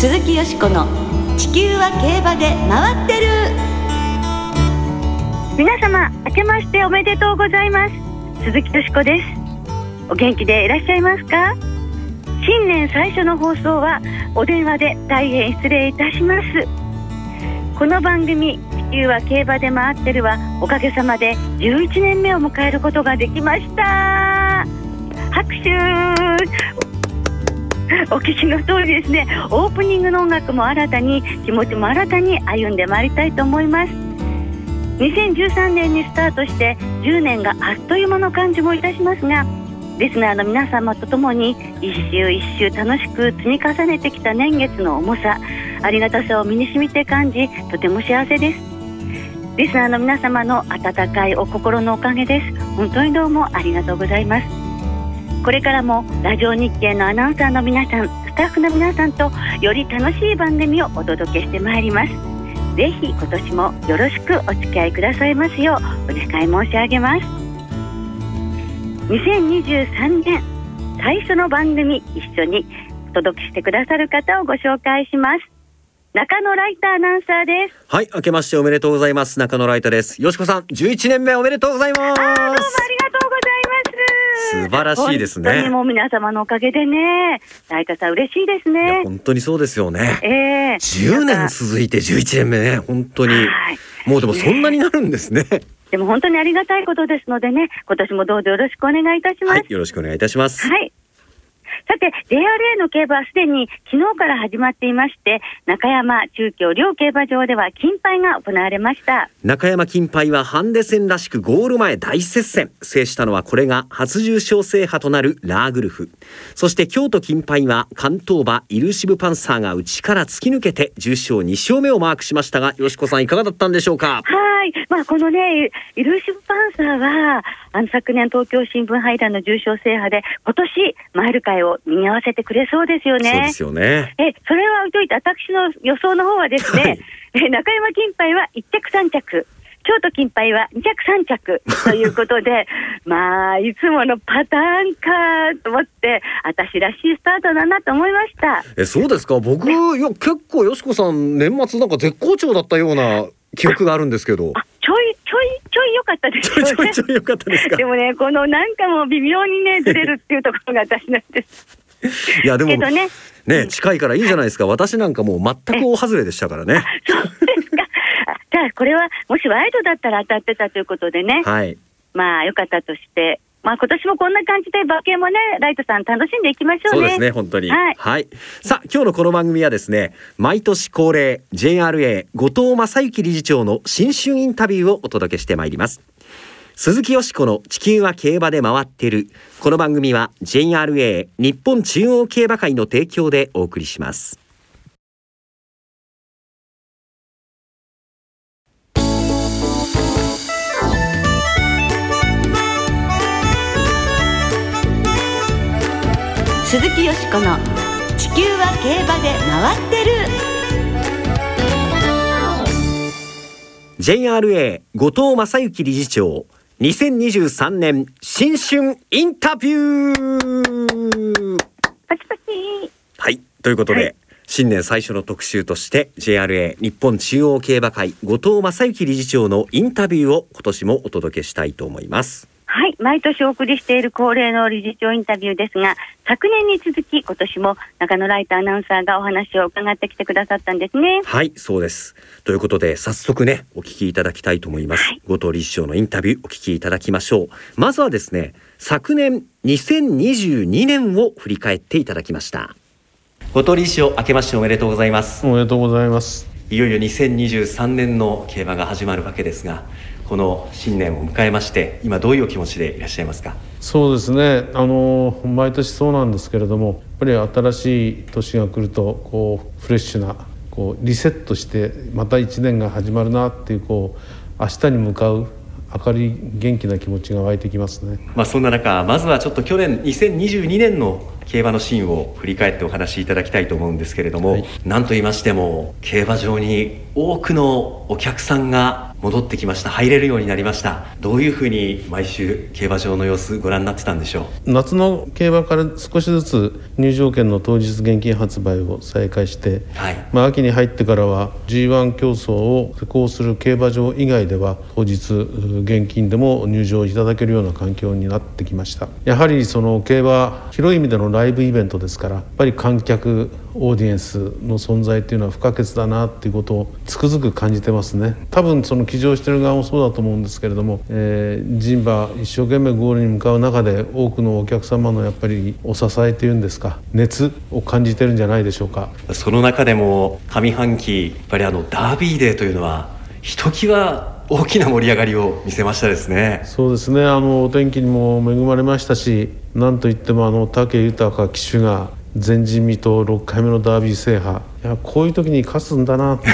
鈴木よしこの「地球は競馬で回ってる」皆様明けましておめでとうございます。鈴木よしこです。お元気でいらっしゃいますか？新年最初の放送はお電話で大変失礼いたします。この番組地球は競馬で回ってるはおかげさまで11年目を迎えることができました。拍手。お聞きの通りですねオープニングの音楽も新たに気持ちも新たに歩んでまいりたいと思います。2013年にスタートして10年があっという間の感じもいたしますがリスナーの皆様とともに一週一週楽しく積み重ねてきた年月の重さありがたさを身に染みて感じとても幸せです。リスナーの皆様の温かいお心のおかげです。本当にどうもありがとうございます。これからもラジオ日経のアナウンサーの皆さんスタッフの皆さんとより楽しい番組をお届けしてまいります。ぜひ今年もよろしくお付き合いくださいますようお願い申し上げます。2023年最初の番組一緒にお届けしてくださる方をご紹介します。中野ライターアナウンサーです。はい明けましておめでとうございます。中野ライターです。よしこさん11年目おめでとうございます。どうもありがとう素晴らしいですね。本当にもう皆様のおかげでね。ライターさん嬉しいですね。本当にそうですよね。ええ。10年続いて11年目ね。本当に。はい。もうでもそんなになるんですね。でも本当にありがたいことですのでね。今年もどうぞよろしくお願いいたします。はいよろしくお願いいたします。はい。さて、JRA の競馬はすでに昨日から始まっていまして、中山中京両競馬場では金杯が行われました。中山金杯はハンデ戦らしくゴール前大接戦制したのはこれが初重賞制覇となるラーグルフそして京都金杯は関東馬イルシブパンサーが内から突き抜けて重賞2勝目をマークしましたがよしこさんいかがだったんでしょうか？はい。まあ、このね、イルーシブパンサーは、あの、昨年東京新聞杯団の重賞制覇で、今年、マイル会を見合わせてくれそうですよね。そうですよねえ、それは置いといて、私の予想の方はですね、はい え中山金杯は1着3着。京都金杯は2着3着ということで、まあ、いつものパターンかと思って、私らしいスタートだなと思いました。えそうですか？僕いや結構よしこさん年末なんか絶好調だったような記憶があるんですけどかったですよね。ちょいちょい。良かったですか？でもね、このなんかもう微妙にね、ずれるっていうところが私なんです。いやでもね、ね近いからいいじゃないですか。私なんかもう全く大外れでしたからね。そうですか。あじゃあ、これはもしワイドだったら当たってたということでね、はい。まあ、良かったとして、まあ、今年もこんな感じで馬券もね、ライトさん楽しんでいきましょね。そううですね本当に。はい。さあ今日のこの番組はですね毎年恒例 JRA 後藤正幸理事長の新春インタビューをお届けしてまいります。鈴木よしこの地球は競馬で回ってる。この番組は JRA 日本中央競馬会の提供でお送りします鈴木よしこの「地球は競馬で回ってる」JRA 後藤正幸理事長2023年新春インタビュー。パチパチ。はいということで、はい。新年最初の特集として JRA 日本中央競馬会後藤正幸理事長のインタビューを今年もお届けしたいと思いますはい。毎年お送りしている恒例の理事長インタビューですが、昨年に続き今年も中野ライトアナウンサーがお話を伺ってきてくださったんですね。はいそうですということで早速ねお聞きいただきたいと思います、はい後藤理事長のインタビューお聞きいただきましょうまずはですね昨年2022年を振り返っていただきました後藤理事長明けましておめでとうございますおめでとうございます。いよいよ2023年の競馬が始まるわけですがこの新年を迎えまして今どういうお気持ちでいらっしゃいますか？そうですね。あの毎年そうなんですけれども、やっぱり新しい年が来るとこうフレッシュなこうリセットしてまた一年が始まるなっていうこう明日に向かう明るい元気な気持ちが湧いてきますね。まあそんな中まずはちょっと去年2022年の競馬のシーンを振り返ってお話しいただきたいと思うんですけれども、はい何と言いましても競馬場に多くのお客さんが戻ってきました。入れるようになりました。どういうふうに毎週競馬場の様子ご覧になってたんでしょう？夏の競馬から少しずつ入場券の当日現金発売を再開して、はい、まあ、秋に入ってからは G1 競争を施行する競馬場以外では当日現金でも入場いただけるような環境になってきました。やはりその競馬広い意味でのライブイベントですからやっぱり観客オーディエンスの存在っていうのは不可欠だなっていうことをつくづく感じてますね。多分その騎乗してる側もそうだと思うんですけれども、えー、人馬一生懸命ゴールに向かう中で多くのお客様のやっぱりお支えというんですか熱を感じてるんじゃないでしょうか。その中でも上半期やっぱりあのダービーデーというのはひときわ大きな盛り上がりを見せましたですね。そうですね。あのお天気にも恵まれましたしなんといってもあの武豊騎手が前人未到6回目のダービー制覇。いやこういう時に勝つんだなって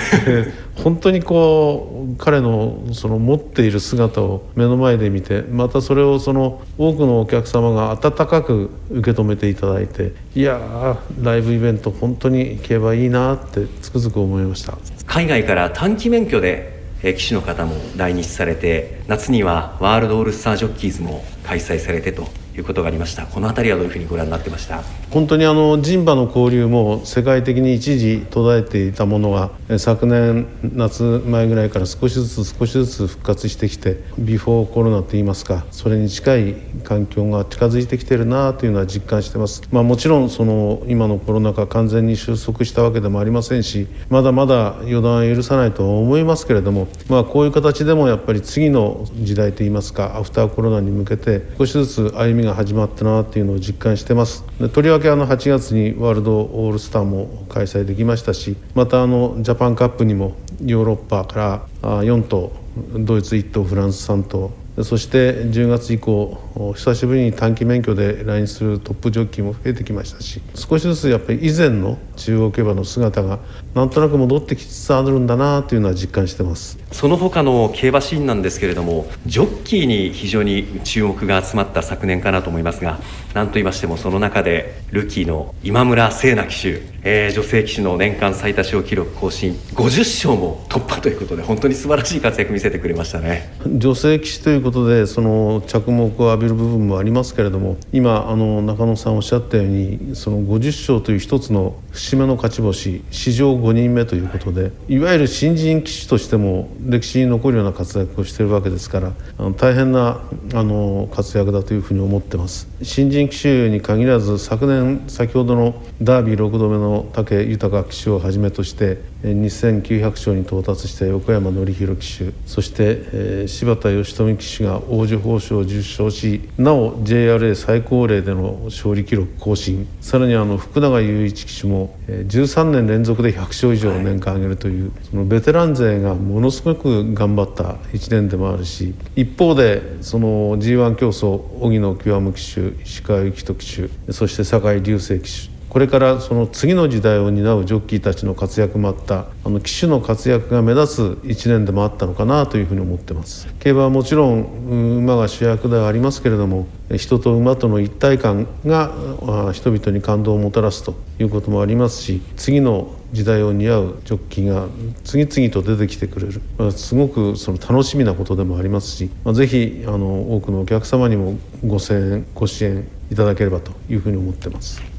本当にこう彼のその持っている姿を目の前で見てまたそれをその多くのお客様が温かく受け止めていただいていやライブイベント本当に競馬いいなってつくづく思いました。海外から短期免許で騎手の方も来日されて夏にはワールドオールスタージョッキーズも開催されてということがありました。この辺りはどういうふうにご覧になってました？本当にあの人馬の交流も世界的に一時途絶えていたものが昨年夏前ぐらいから少しずつ少しずつ復活してきてビフォーコロナといいますかそれに近い環境が近づいてきてるなというのは実感してます、まあ、もちろんその今のコロナ禍完全に収束したわけでもありませんしまだまだ予断は許さないと思いますけれども、まあ、こういう形でもやっぱり次の時代といいますかアフターコロナに向けて少しずつ歩みが始まったなっていうのを実感してます。とりわけあの8月にワールドオールスターも開催できましたしまたあのジャパンカップにもヨーロッパから4頭ドイツ1頭フランス3頭そして10月以降久しぶりに短期免許で来日するトップジョッキーも増えてきましたし少しずつやっぱり以前の中央競馬の姿がなんとなく戻ってきつつあるんだなというのは実感してます。その他の競馬シーンなんですけれどもジョッキーに非常に注目が集まった昨年かなと思いますが何と言いましてもその中でルキーの今村聖奈騎手、えー、女性騎手の年間最多勝記録更新50勝も突破ということで本当に素晴らしい活躍見せてくれましたね。女性騎手ということでその着目を浴びる部分もありますけれども今あの中野さんおっしゃったようにその50勝という一つの節目の勝ち星史上5人目ということでいわゆる新人騎手としても歴史に残るような活躍をしているわけですからあの大変なあの活躍だというふうに思ってます。新人騎手に限らず昨年先ほどのダービー6度目の武豊騎手をはじめとして2900勝に到達した横山典弘騎手そして、えー、柴田義富騎手が王子褒章を受賞しなお JRA 最高齢での勝利記録更新。さらにあの福永雄一騎手も、えー、13年連続で100勝以上年間上げるという、はい、そのベテラン勢がものすごく頑張った1年でもあるし一方でその G1 競争荻野極騎手石川幸人騎手そして酒井隆成騎手これからその次の時代を担うジョッキーたちの活躍もあったあの騎手の活躍が目立つ1年でもあったのかなというふうに思ってます競馬はもちろん馬が主役ではありますけれども人と馬との一体感が人々に感動をもたらすということもありますし次の時代を似合うジョッキーが次々と出てきてくれる、まあ、すごくその楽しみなことでもありますし、まあ、ぜひあの多くのお客様にもご声援ご支援いただければというふうに思ってます。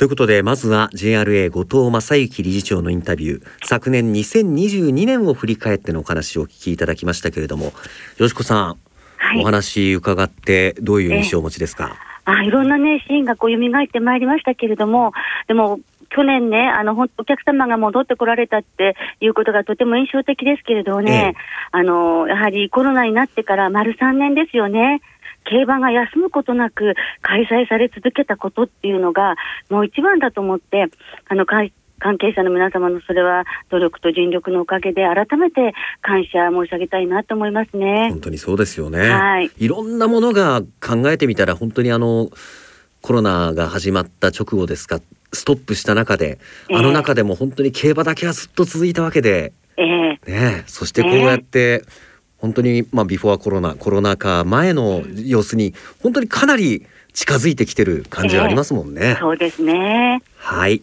ということでまずは JRA 後藤正幸理事長のインタビュー。昨年2022年を振り返ってのお話をお聞きいただきましたけれどもよしこさん、はい、お話伺ってどういう印象をお持ちですか？あいろんなねシーンがこう蘇ってまいりましたけれどもでも去年ね、あの、お客様が戻ってこられたっていうことがとても印象的ですけれどね、ええ、あの、やはりコロナになってから丸3年ですよね。競馬が休むことなく開催され続けたことっていうのが、もう一番だと思って、あの、関係者の皆様のそれは努力と尽力のおかげで改めて感謝申し上げたいなと思いますね。本当にそうですよね。はい。いろんなものが考えてみたら本当にあのコロナが始まった直後ですかストップした中で、あの中でも本当に競馬だけはずっと続いたわけで、えー、ねそしてこうやって、えー本当にまあビフォーコロナコロナ禍前の様子に本当にかなり近づいてきてる感じがありますもんね。えー、そうですね。はい。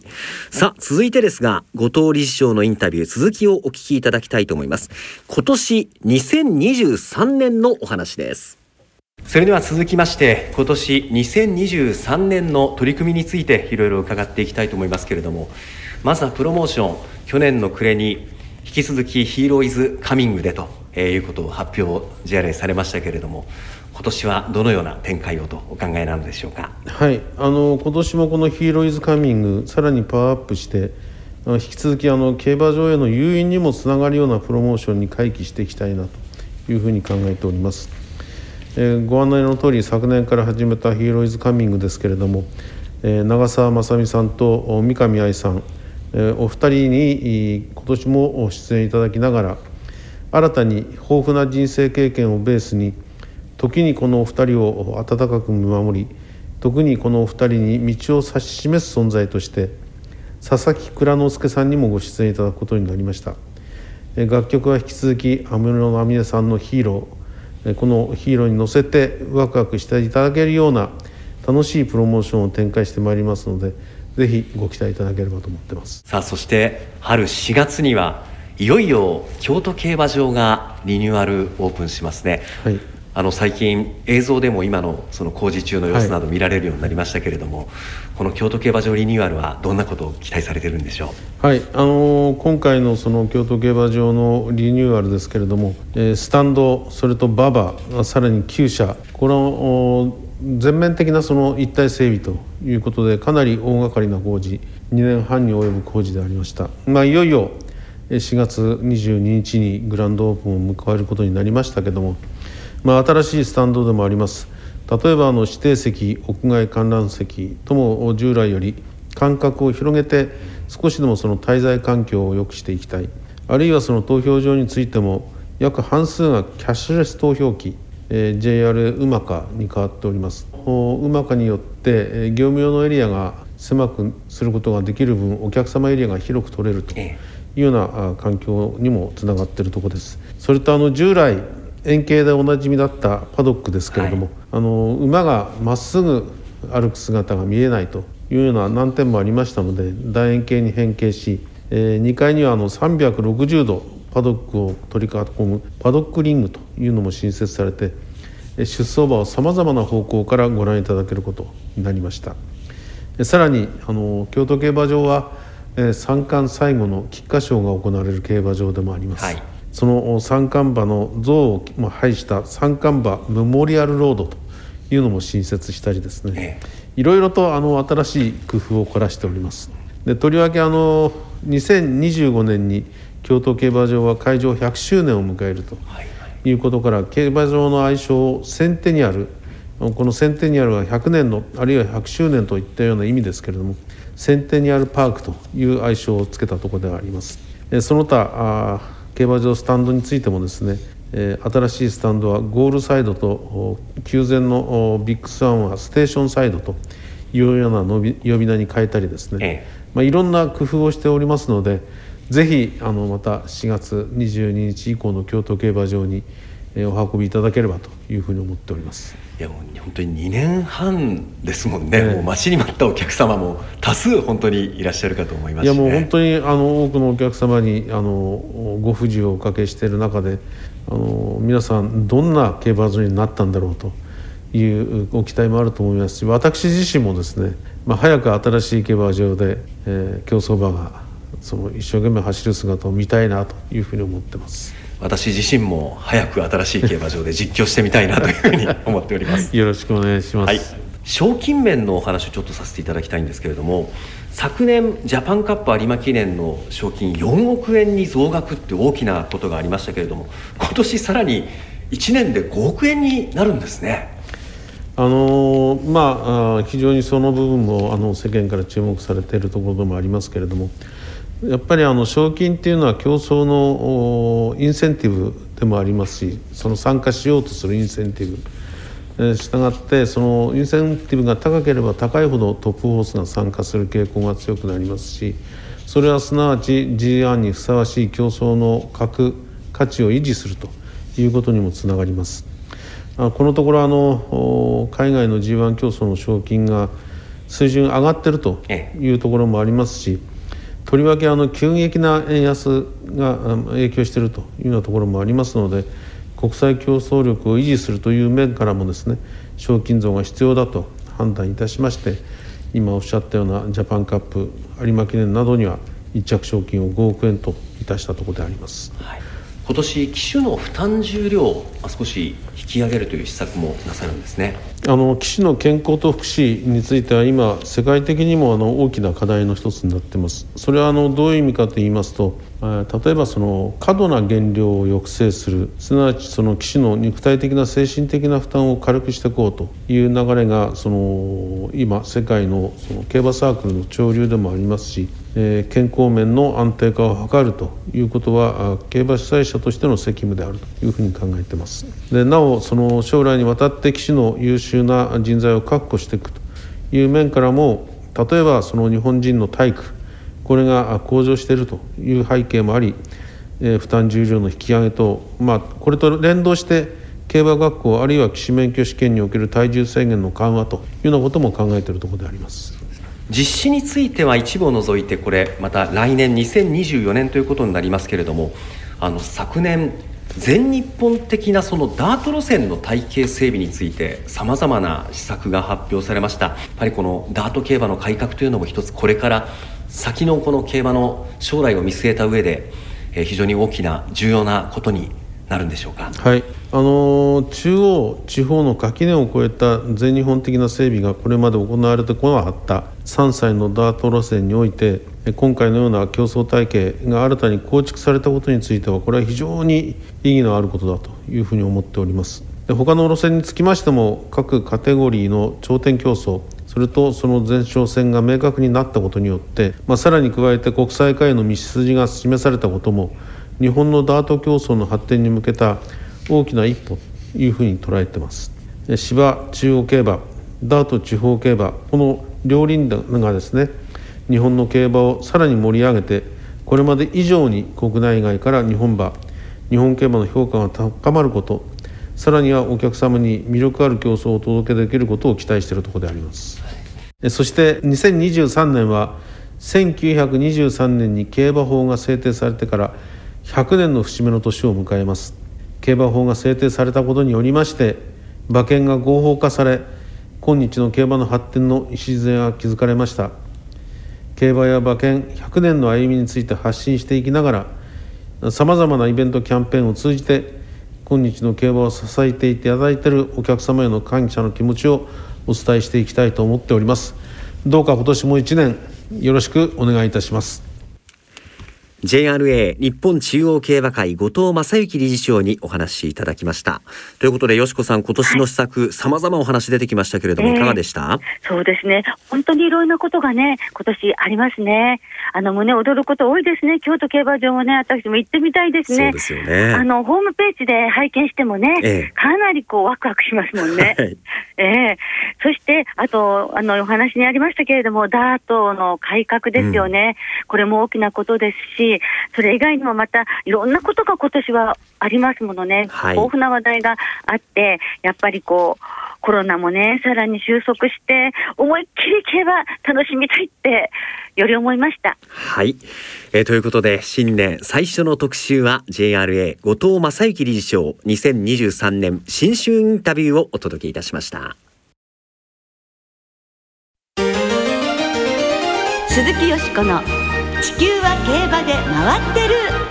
さあ、続いてですが、後藤理事長のインタビュー続きをお聞きいただきたいと思います。今年2023年のお話です。それでは続きまして今年2023年の取り組みについていろいろ伺っていきたいと思いますけれどもまずはプロモーション去年の暮れに引き続きヒーローイズカミングでということを発表 JRA されましたけれども今年はどのような展開をとお考えなのでしょうか？はい。あの今年もこのヒーローイズカミングさらにパワーアップして引き続きあの競馬場への誘引にもつながるようなプロモーションに回帰していきたいなというふうに考えております、えー、ご案内の通り昨年から始めたヒーローイズカミングですけれども、えー、長澤まさみさんと三上愛さん、お二人に今年も出演いただきながら新たに豊富な人生経験をベースに時にこのお二人を温かく見守り特にこのお二人に道を指し示す存在として佐々木蔵之介さんにもご出演いただくことになりました。楽曲は引き続き安室奈美恵さんの「ヒーロー」このヒーローに乗せてワクワクしていただけるような楽しいプロモーションを展開してまいりますのでぜひご期待いただければと思ってます。さあそして春4月にはいよいよ京都競馬場がリニューアルオープンしますね、はい、あの最近映像でも今のその工事中の様子など見られるようになりましたけれども、はい、この京都競馬場リニューアルはどんなことを期待されてるんでしょう？はい。あのー、今回のその京都競馬場のリニューアルですけれども、えー、スタンドそれと馬場さらに厩舎この全面的なその一体整備ということでかなり大掛かりな工事2年半に及ぶ工事でありました、まあ、いよいよ4月22日にグランドオープンを迎えることになりましたけどもまあ、新しいスタンドでもあります。例えばあの指定席屋外観覧席とも従来より間隔を広げて少しでもその滞在環境を良くしていきたい。あるいはその投票所についても約半数がキャッシュレス投票機、えー、JR うまかに変わっております。うまかによって、えー、業務用のエリアが狭くすることができる分お客様エリアが広く取れるというような環境にもつながっているところです。それとあの従来円形でおなじみだったパドックですけれども、はい、あの馬がまっすぐ歩く姿が見えないというような難点もありましたので楕円形に変形し、えー、2階にはあの360度パドックを取り囲むパドックリングというのも新設されて出走馬をさまざまな方向からご覧いただけることになりました。さらにあの京都競馬場は三冠最後の菊花賞が行われる競馬場でもあります、はい。その三冠馬の像を配した三冠馬メモリアルロードというのも新設したりですね、いろいろとあの新しい工夫を凝らしております。でとりわけあの2025年に京都競馬場は開場100周年を迎えるとい。うことから、競馬場の愛称センテニアルこのセンテニアルは100年のあるいは100周年といったような意味ですけれどもセンテニアルパークという愛称をつけたところではあります。その他競馬場スタンドについてもですね、えー、新しいスタンドはゴールサイドと従前のビッグスワンはステーションサイドというような呼び呼び名に変えたりですね、ええ、まあ、いろんな工夫をしておりますのでぜひあのまた4月22日以降の京都競馬場にお運びいただければというふうに思っております。いやもう本当に2年半ですもんね、もう待ちに待ったお客様も多数本当にいらっしゃるかと思います、ね、いやもう本当にあの多くのお客様にあのご不自由をおかけしている中であの皆さんどんな競馬場になったんだろうというご期待もあると思いますし私自身もですね、まあ、早く新しい競馬場で、えー、競走馬がその一生懸命走る姿を見たいなというふうに思ってます。私自身も早く新しい競馬場で実況してみたいなというふうに思っております。よろしくお願いします、はい、賞金面のお話をちょっとさせていただきたいんですけれども昨年ジャパンカップ有馬記念の賞金4億円に増額って大きなことがありましたけれども今年さらに1年で5億円になるんですね。あのまあ非常にその部分もあの世間から注目されているところでもありますけれどもやっぱりあの賞金っていうのは競争のインセンティブでもありますしその参加しようとするインセンティブしたがってそのインセンティブが高ければ高いほどトップホースが参加する傾向が強くなりますしそれはすなわち G1 にふさわしい競争の格価値を維持するということにもつながります。このところあの海外の G1 競争の賞金が水準上がってるというところもありますし、とりわけあの急激な円安が影響しているというようなところもありますので国際競争力を維持するという面からもですね賞金増が必要だと判断いたしまして今おっしゃったようなジャパンカップ有馬記念などには一着賞金を5億円といたしたところであります。はい今年機種の負担重量を少し引き上げるという施策もなさるんですね。あの機種の健康と福祉については今世界的にもあの大きな課題の一つになってます。それはあのどういう意味かと言いますと例えばその過度な減量を抑制する。すなわちその騎手の肉体的な精神的な負担を軽くしていこうという流れがその今世界のその競馬サークルの潮流でもありますし、えー、健康面の安定化を図るということは競馬主催者としての責務であるというふうに考えていますでなおその将来にわたって騎手の優秀な人材を確保していくという面からも例えばその日本人の体育これが向上しているという背景もあり、えー、負担重量の引き上げと、まあ、これと連動して競馬学校あるいは騎士免許試験における体重制限の緩和というようなことも考えているところであります。実施については一部を除いてこれまた来年2024年ということになりますけれどもあの昨年全日本的なそのダート路線の体系整備についてさまざまな施策が発表されました。やっぱりこのダート競馬の改革というのも一つこれから先のこの競馬の将来を見据えた上で、非常に大きな重要なことになるんでしょうか？はい、あのー、中央地方の垣根を越えた全日本的な整備がこれまで行われてこなかった3歳のダート路線において今回のような競争体系が新たに構築されたことについてはこれは非常に意義のあることだというふうに思っております。で他の路線につきましても各カテゴリーの頂点競争それとその前哨戦が明確になったことによって、まあ、さらに加えて国際化への道筋が示されたことも日本のダート競争の発展に向けた大きな一歩というふうに捉えています芝中央競馬ダート地方競馬この両輪がですね日本の競馬をさらに盛り上げてこれまで以上に国内外から日本馬日本競馬の評価が高まることさらにはお客様に魅力ある競争をお届けできることを期待しているところであります。そして2023年は1923年に競馬法が制定されてから100年の節目の年を迎えます。競馬法が制定されたことによりまして馬券が合法化され今日の競馬の発展の礎が築かれました。競馬や馬券100年の歩みについて発信していきながらさまざまなイベントキャンペーンを通じて今日の競馬を支えていただいているお客様への感謝の気持ちをお伝えしていきたいと思っております。どうか今年も1年よろしくお願いいたします。JRA 日本中央競馬会後藤正幸理事長にお話しいただきました。ということでよしこさん今年の施策さまざまお話出てきましたけれども、いかがでした、そうですね。本当にいろんなことがね今年ありますね。あの胸躍ること多いですね。京都競馬場もね私も行ってみたいですね。そうですよね。あのホームページで拝見してもね、ええ、かなりこうワクワクしますもんね、はい、ええ。そしてあとあのお話にありましたけれどもダートの改革ですよね、うん、これも大きなことですしそれ以外にもまたいろんなことが今年はありますものね、はい、豊富な話題があって、やっぱりこう、コロナもね、さらに収束して、思いっきり競馬楽しみたいって、より思いました。はい、えー、ということで、新年最初の特集は JRA 後藤正幸理事長2023年新春インタビューをお届けいたしました。鈴木よしこの地球は競馬で回ってる。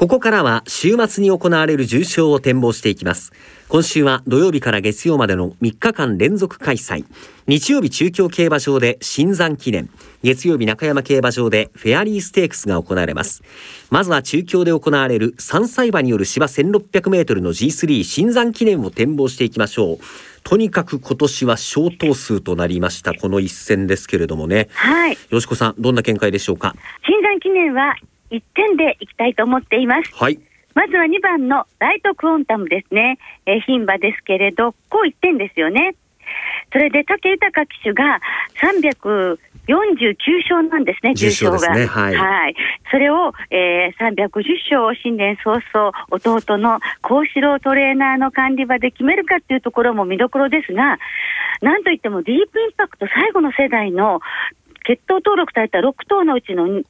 ここからは週末に行われる重賞を展望していきます。今週は土曜日から月曜までの3日間連続開催。日曜日中京競馬場で新山記念。月曜日中山競馬場でフェアリーステークスが行われます。まずは中京で行われる3歳馬による芝 1600m の G3 新山記念を展望していきましょう。とにかく今年は小頭数となりましたこの一戦ですけれどもね。はい。よしこさんどんな見解でしょうか？新山記念は1点でいきたいと思っています。はい。まずは2番のライトクオンタムですね、えー、牝馬ですけれどこう1点ですよね。それで武豊騎手が349勝なんですね、重賞が。重賞ですねはい。それを、えー、350勝を新年早々、弟の幸四郎トレーナーの管理場で決めるかっていうところも見どころですが、なんといってもディープインパクト最後の世代の血統登録された6頭のうちの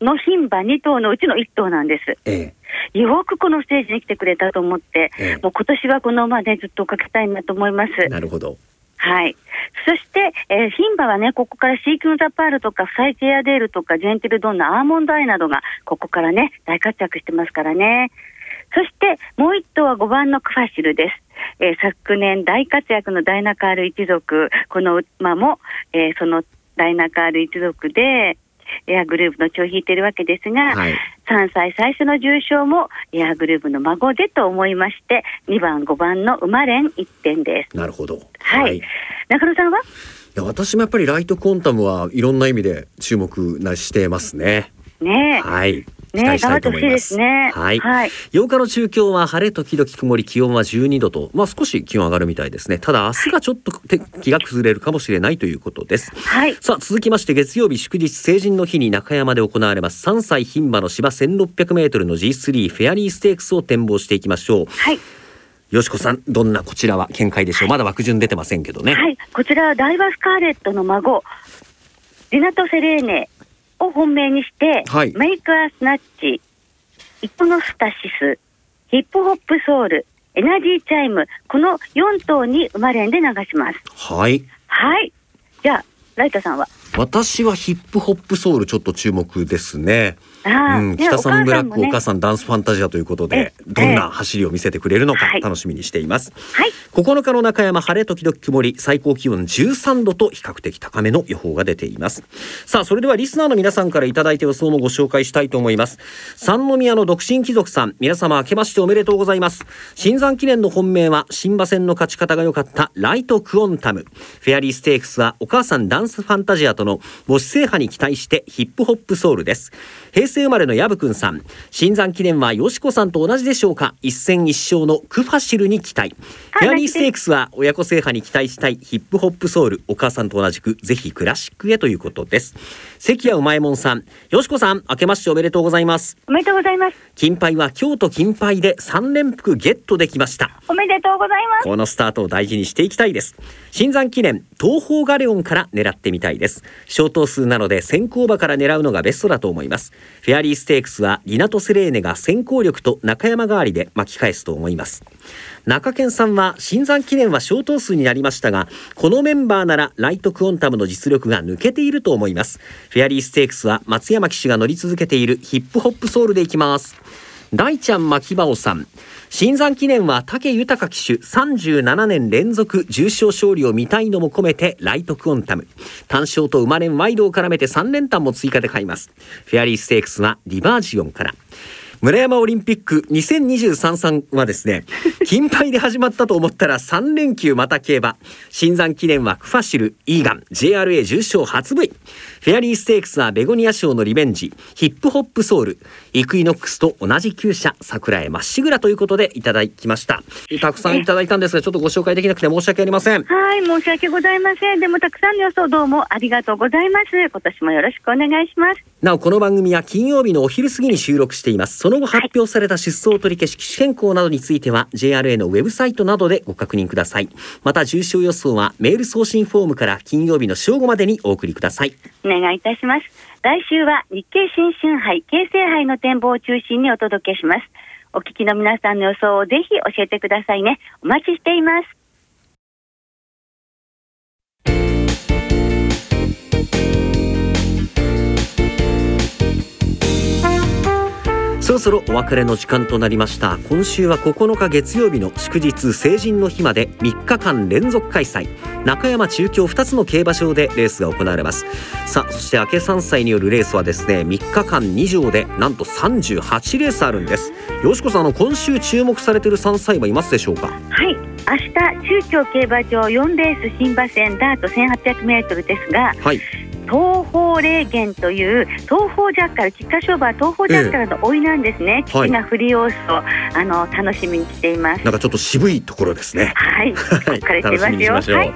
の牝馬2頭のうちの1頭なんです。えよくこのステージに来てくれたと思って、ええもう今年はこの馬でずっとかけたいなと思います。えなるほど。はい。そして、えー、牝馬はね、ここからシーキュンザパールとか、フサイチエアデールとか、ジェンティルドンナ、アーモンドアイなどが、ここからね、大活躍してますからね。そして、もう一頭は5番のクファシルです。えー昨年大活躍のダイナカール一族、この馬も、えーそのダイナカール一族で、エアグループの血を引いているわけですが、はい。3歳最初の重賞もエアグループの孫でと思いまして、2番、5番の馬連1点です。なるほど。はいい中野さんは？いや私もやっぱりライトコンタムはいろんな意味で注目なしてますね。ねえ。はい。期ね待したいと思いま。ですすねはい。はい8日の中京は晴れ時々曇り気温は12度とまあ少し気温上がるみたいですね。ただ明日がちょっと天気が崩れるかもしれないということです。はい。さあ続きまして月曜日祝日成人の日に中山で行われます3歳牝馬の芝 1600m の G3 フェアリーステークスを展望していきましょう。はい。よしこさんどんなこちらは見解でしょう？まだ枠順出てませんけどね。はい。こちらはダイワスカーレットの孫、リナト・セレーネを本命にして、はいメイク・ア・スナッチ、イコノスタシス、ヒップホップ・ソウル、エナジー・チャイム、この4頭に生まれんで流します。はい。はい。じゃあ、ライトさんは？私はヒップホップソウルちょっと注目ですね。うん、キタサンブラックおお母さんダンスファンタジアということでえどんな走りを見せてくれるのかはい。楽しみにしています。はい。9日の中山晴れ時々曇り最高気温13度と比較的高めの予報が出ています。さあそれではリスナーの皆さんからいただいた予想もご紹介したいと思います。三宮の独身貴族さん皆様明けましておめでとうございます。シンザン記念の本命は新馬戦の勝ち方が良かったライトクオンタム。フェアリーステークスはお母さんダンスファンタジアとの母子制覇に期待してヒップホップソウルです。平成生まれのヤブくんさん。新山記念はよしこさんと同じでしょうか？一戦一勝のクファシルに期待。フェアリーステークスは親子制覇に期待したいヒップホップソウル。お母さんと同じくぜひクラシックへということです。関谷うまいもんさん。よしこさん明けましておめでとうございます。おめでとうございます。金杯は京都金杯で3連複ゲットできました。おめでとうございます。このスタートを大事にしていきたいです。新山記念東方ガレオンから狙ってみたいです小頭数なので先行馬から狙うのがベストだと思います。フェアリーステークスはリナトセレーネが先行力と中山代わりで巻き返すと思います。中堅さんは新山記念は小頭数になりましたがこのメンバーならライトクオンタムの実力が抜けていると思います。フェアリーステークスは松山騎手が乗り続けているヒップホップソウルでいきます。大ちゃん牧場さん。新山記念は武豊騎手37年連続重賞勝利を見たいのも込めてライトクオンタム。単勝と生まれんワイドを絡めて3連単も追加で買います。フェアリーステークスはリバージオンから。村山オリンピック2023さんはですね 金杯で始まったと思ったら3連休また競馬。新山記念はクファシルイーガン。JRA 重賞初 V フェアリーステークスはベゴニア賞のリベンジ。ヒップホップソウル。イクイノックスと同じ厩舎桜井まっしぐらということでいただきました。たくさんいただいたんですがちょっとご紹介できなくて申し訳ありません。はい、申し訳ございません。でもたくさんの予想どうもありがとうございます。今年もよろしくお願いします。なおこの番組は金曜日のお昼過ぎに収録していますその後発表された出走取り消し機種変更などについては JRA のウェブサイトなどでご確認くださいまた重賞予想はメール送信フォームから金曜日の正午までにお送りくださいお願いいたします。来週は日経新春杯、京成杯の展望を中心にお届けします。お聞きの皆さんの予想をぜひ教えてくださいね。お待ちしています。そろそろお別れの時間となりました。今週は9日月曜日の祝日成人の日まで3日間連続開催。中山中京2つの競馬場でレースが行われます。さあそして明け3歳によるレースはですね3日間2場でなんと38レースあるんです。よしこさんあの今週注目されている3歳馬いますでしょうか？はい。明日、中京競馬場4レース新馬戦ダート1800メートルですが、はい東方霊源という東方ジャッカル菊花賞馬は東方ジャッカルの老いなんですね、父が振り下ろすと、あの楽しみにしています。なんかちょっと渋いところですね。はい。はい。これてますよ楽しみにしましょう、はい。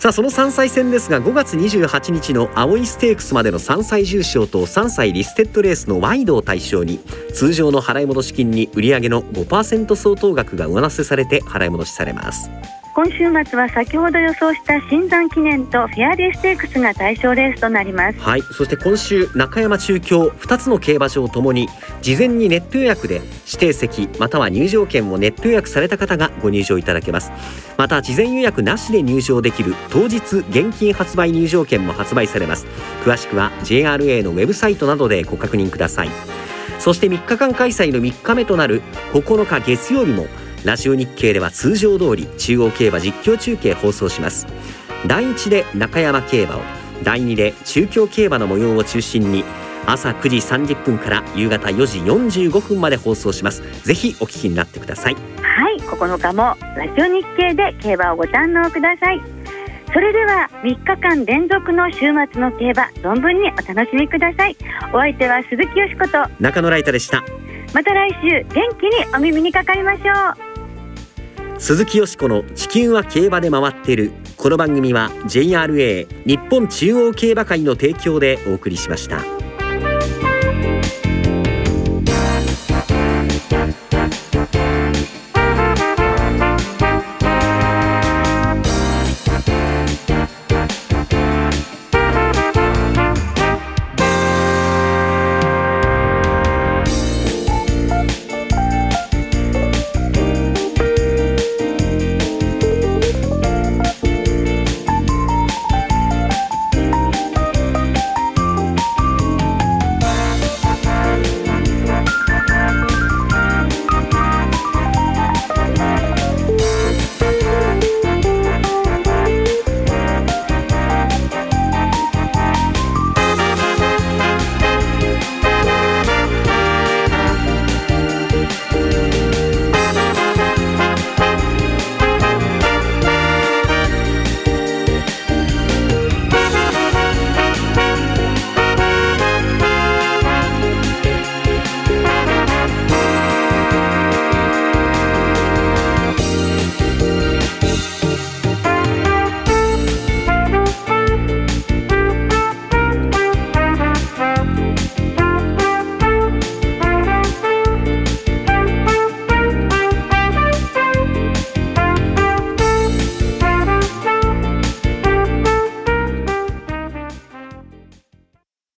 さあその3歳戦ですが5月28日の青いステークスまでの3歳重賞と3歳リステッドレースのワイドを対象に通常の払い戻し金に売上の5%相当額が上乗せされて払い戻しされます今週末は先ほど予想した新山記念とフェアリーステークスが対象レースとなります。はい。そして今週中山中京2つの競馬場ともに事前にネット予約で指定席または入場券をネット予約された方がご入場いただけます。また事前予約なしで入場できる当日現金発売入場券も発売されます。詳しくは JRA のウェブサイトなどでご確認ください。そして3日間開催の3日目となる9日月曜日もラジオ日経では通常通り中央競馬実況中継放送します。第1で中山競馬を第2で中京競馬の模様を中心に朝9時30分から夕方4時45分まで放送します。ぜひお聞きになってください。はい9日もラジオ日経で競馬をご堪能ください。それでは3日間連続の週末の競馬存分にお楽しみください。お相手は鈴木よしこと。中野ライタでした。また来週元気にお耳にかかりましょう鈴木よしこの地球は競馬で回ってるこの番組は JRA 日本中央競馬会の提供でお送りしました。